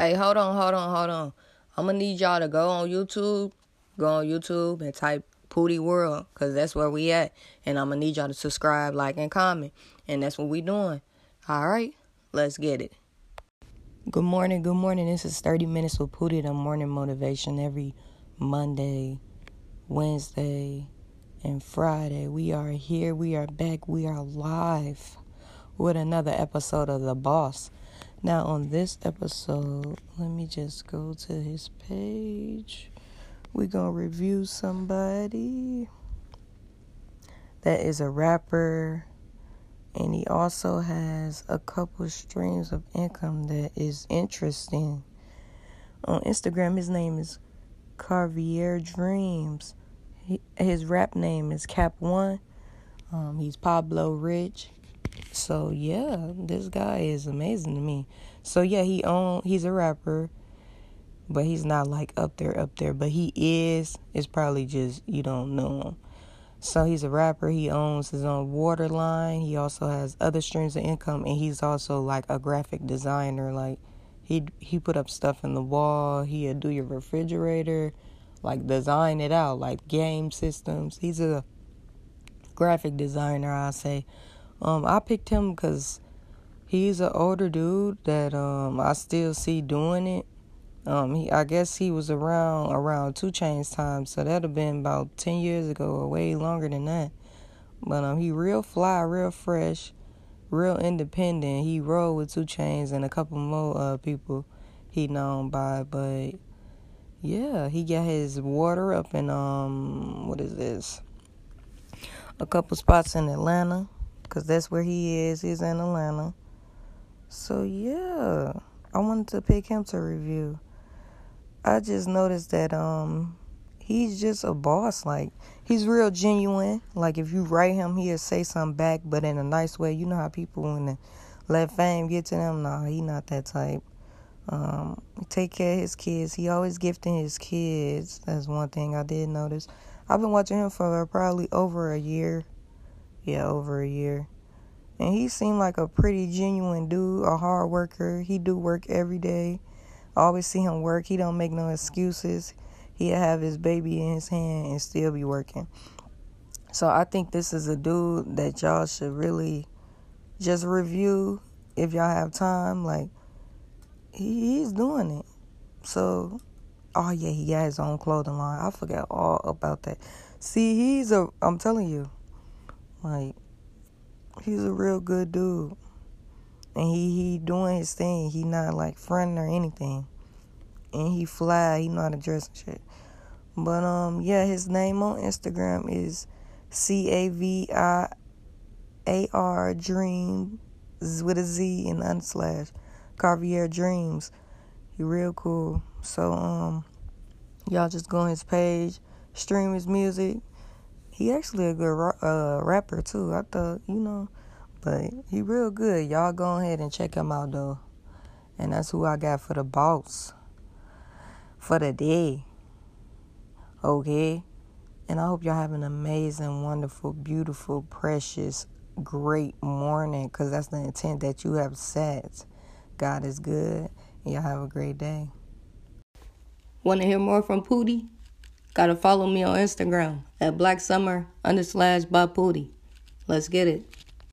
Hey, hold on, hold on, hold on. I'm gonna need y'all to go on YouTube, go on YouTube and type Pootie World, cause that's where we at. And I'm gonna need y'all to subscribe, like, and comment. And that's what we doing. All right, let's get it. Good morning, good morning. This is 30 minutes with Pootie, the morning motivation every Monday, Wednesday, and Friday. We are here, we are back, we are live with another episode of The Boss. Now, on this episode, let me just go to his page. We're going to review somebody that is a rapper, and he also has a couple streams of income that is interesting. On Instagram, his name is Caviar Dreams. He, his rap name is Cap One. Um, he's Pablo Rich. So yeah, this guy is amazing to me. So yeah, he own he's a rapper, but he's not like up there, up there. But he is. It's probably just you don't know him. So he's a rapper. He owns his own water line. He also has other streams of income, and he's also like a graphic designer. Like he he put up stuff in the wall. He'd do your refrigerator, like design it out, like game systems. He's a graphic designer, I say. Um, I picked him because he's an older dude that um I still see doing it. Um, he I guess he was around around 2 Chainz time, so that'd have been about ten years ago or way longer than that. But um, he real fly, real fresh, real independent. He rolled with 2 Chainz and a couple more uh people he known by, but yeah, he got his water up in um what is this? A couple spots in Atlanta because that's where he is. He's in Atlanta. So, yeah, I wanted to pick him to review. I just noticed that um he's just a boss. Like, he's real genuine. Like, if you write him, he'll say something back, but in a nice way. You know how people, when they let fame get to them, nah, he not that type. Um, take care of his kids. He always gifting his kids. That's one thing I did notice. I've been watching him for probably over a year yeah, over a year. And he seemed like a pretty genuine dude, a hard worker. He do work every day. I always see him work. He don't make no excuses. He'll have his baby in his hand and still be working. So I think this is a dude that y'all should really just review if y'all have time. Like he, he's doing it. So oh yeah, he got his own clothing line. I forgot all about that. See, he's a I'm telling you, like, he's a real good dude. And he, he doing his thing. He not like fronting or anything. And he fly, he know how to dress and shit. But um yeah, his name on Instagram is C A V I A R Dreams with a Z and unslash. Caviar Dreams. He real cool. So um y'all just go on his page, stream his music, he actually a good uh, rapper too. I thought, you know, but he real good. Y'all go ahead and check him out though. And that's who I got for the boss for the day. Okay. And I hope y'all have an amazing, wonderful, beautiful, precious, great morning because that's the intent that you have set. God is good. Y'all have a great day. Want to hear more from Pootie? Gotta follow me on Instagram at Black Summer under slash Pootie. Let's get it.